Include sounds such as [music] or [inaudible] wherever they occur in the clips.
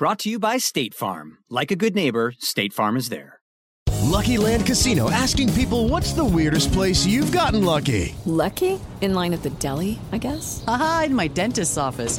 Brought to you by State Farm. Like a good neighbor, State Farm is there. Lucky Land Casino asking people what's the weirdest place you've gotten lucky? Lucky? In line at the deli, I guess? Aha, in my dentist's office.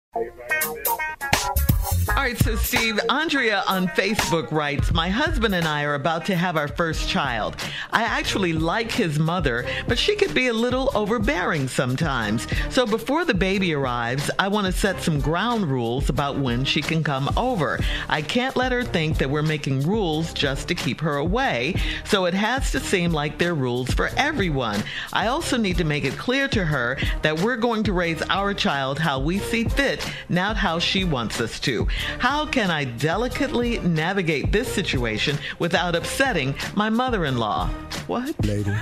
All right, so Steve, Andrea on Facebook writes, My husband and I are about to have our first child. I actually like his mother, but she could be a little overbearing sometimes. So before the baby arrives, I want to set some ground rules about when she can come over. I can't let her think that we're making rules just to keep her away, so it has to seem like they're rules for everyone. I also need to make it clear to her that we're going to raise our child how we see fit, not how she wants us to. How can I delicately navigate this situation without upsetting my mother in law? What? Lady,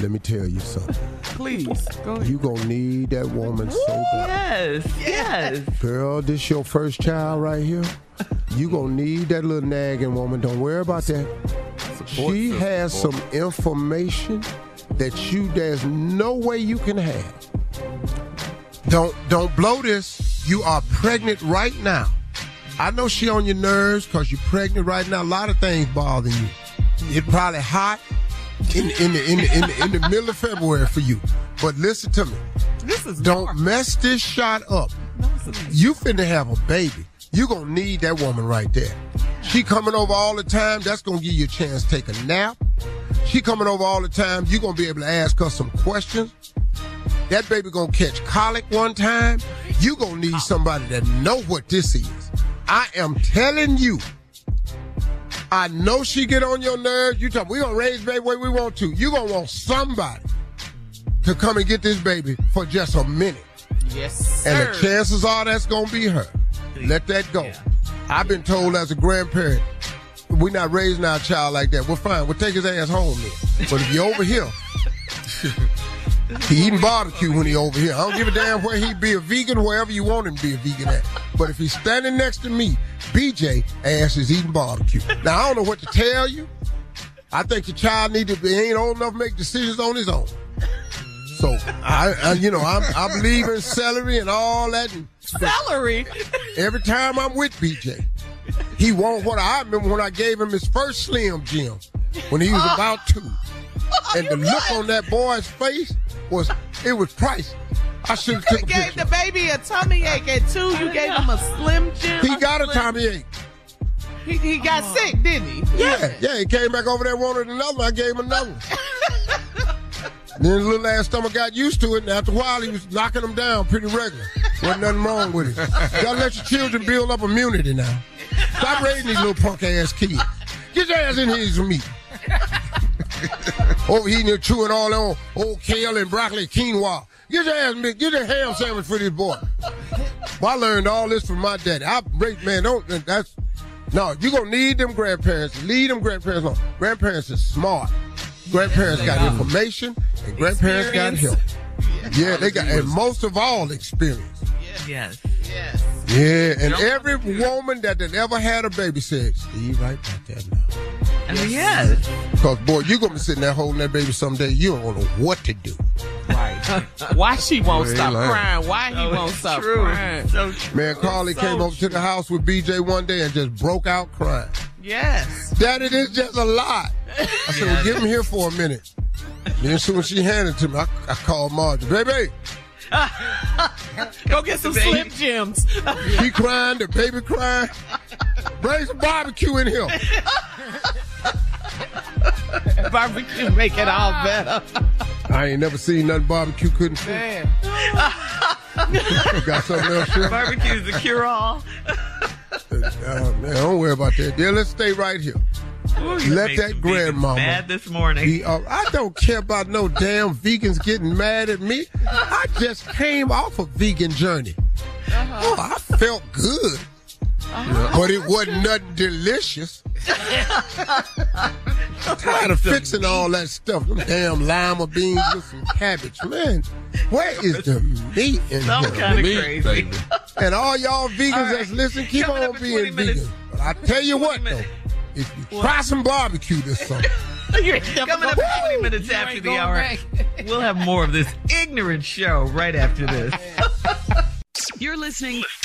let me tell you something. Please, go ahead. You gonna need that woman so bad. Yes, yes. Girl, this is your first child right here. You gonna need that little nagging woman. Don't worry about that. she has some information that you there's no way you can have. Don't don't blow this. You are pregnant right now. I know she on your nerves because you're pregnant right now. A lot of things bother you. It's probably hot in, in, the, in, the, in, the, in the middle of February for you. But listen to me. This is Don't mess this shot up. You finna have a baby. You gonna need that woman right there. She coming over all the time. That's gonna give you a chance to take a nap. She coming over all the time. You gonna be able to ask her some questions. That baby gonna catch colic one time. You gonna need somebody that know what this is. I am telling you. I know she get on your nerves. You talk, we gonna raise baby way we want to. You gonna want somebody to come and get this baby for just a minute. Yes, Sir. And the chances are that's gonna be her. Let that go. I've been told as a grandparent, we're not raising our child like that. We're fine. We'll take his ass home then. But if you're over here, [laughs] he eating barbecue when he over here. I don't give a damn where he be a vegan, wherever you want him to be a vegan at. But if he's standing next to me, BJ ass is eating barbecue. Now I don't know what to tell you. I think your child need to be ain't old enough to make decisions on his own. So I, I you know, I'm, I believe in celery and all that. And Celery. every time I'm with BJ, he won't what I remember when I gave him his first Slim Jim when he was ah. about two. [laughs] And the look on that boy's face was it was priceless. I should have took a gave picture. the baby a tummy ache at two. You gave him a slim jim. He got a tummy ache. He, he got uh-huh. sick, didn't he? Yeah, yeah, he came back over there wanted another. I gave him another [laughs] then the little ass stomach got used to it, and after a while he was knocking them down pretty regular. Wasn't nothing wrong with it. You gotta let your children build up immunity now. Stop raising these little punk ass kids. Get your ass in here and eat [laughs] Overeating and chewing all on old kale and broccoli quinoa. Get your ass, man, get a ham sandwich for this boy. Well, I learned all this from my daddy. I, man, don't, that's, no, you're gonna need them grandparents. Lead them grandparents on. Grandparents is smart. Grandparents got information, and grandparents got help. Yeah, they got, and most of all, experience. Yes. Yes. Yeah, and every woman that had ever had a baby said, Steve, right about that now. Oh, yes. Because, boy, you're going to be sitting there holding that baby someday. You don't know what to do. Right. [laughs] Why she won't Well, stop lying. crying? Why he won't stop true. crying? So true. Man, Carly So came over to the house with BJ one day and just broke out crying. Yes. Daddy, this is just a lot. I said, well, give him here for a minute. Then as soon as she handed it to me, I, I called Margie. Baby, Go get some Baby. Slim Jims. she crying, the baby crying. Bring some barbecue in here. Barbecue make it all better. I ain't never seen nothing barbecue couldn't fix. Man. Got something else, Shirley? Barbecue's the cure all. Uh, man, don't worry about that. Yeah, let's stay right here. Let that grandmama Mad this morning. be all- I don't care about no damn vegans getting mad at me. I just came off a vegan journey. Oh, I felt good. Uh-huh. But it wasn't nothing delicious. Tired of fixing all that stuff. Them damn lima beans with some cabbage. Man, where is the meat in Some here? kind of Meat, crazy. baby. And all y'all vegans All right. that's listening, keep Coming on being 20 vegan. But I tell you what, though, if you try some barbecue this summer, [laughs] Coming up in 20 minutes after the hour, [laughs] we'll have more of this ignorant show right after this. [laughs] You're listening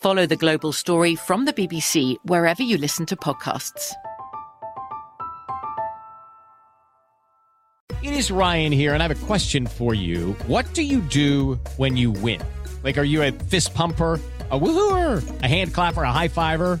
Follow The Global Story from the BBC wherever you listen to podcasts. It is Ryan here, and I have a question for you. What do you do when you win? Like, are you a fist pumper? A woohooer, a hand clapper, a high fiver.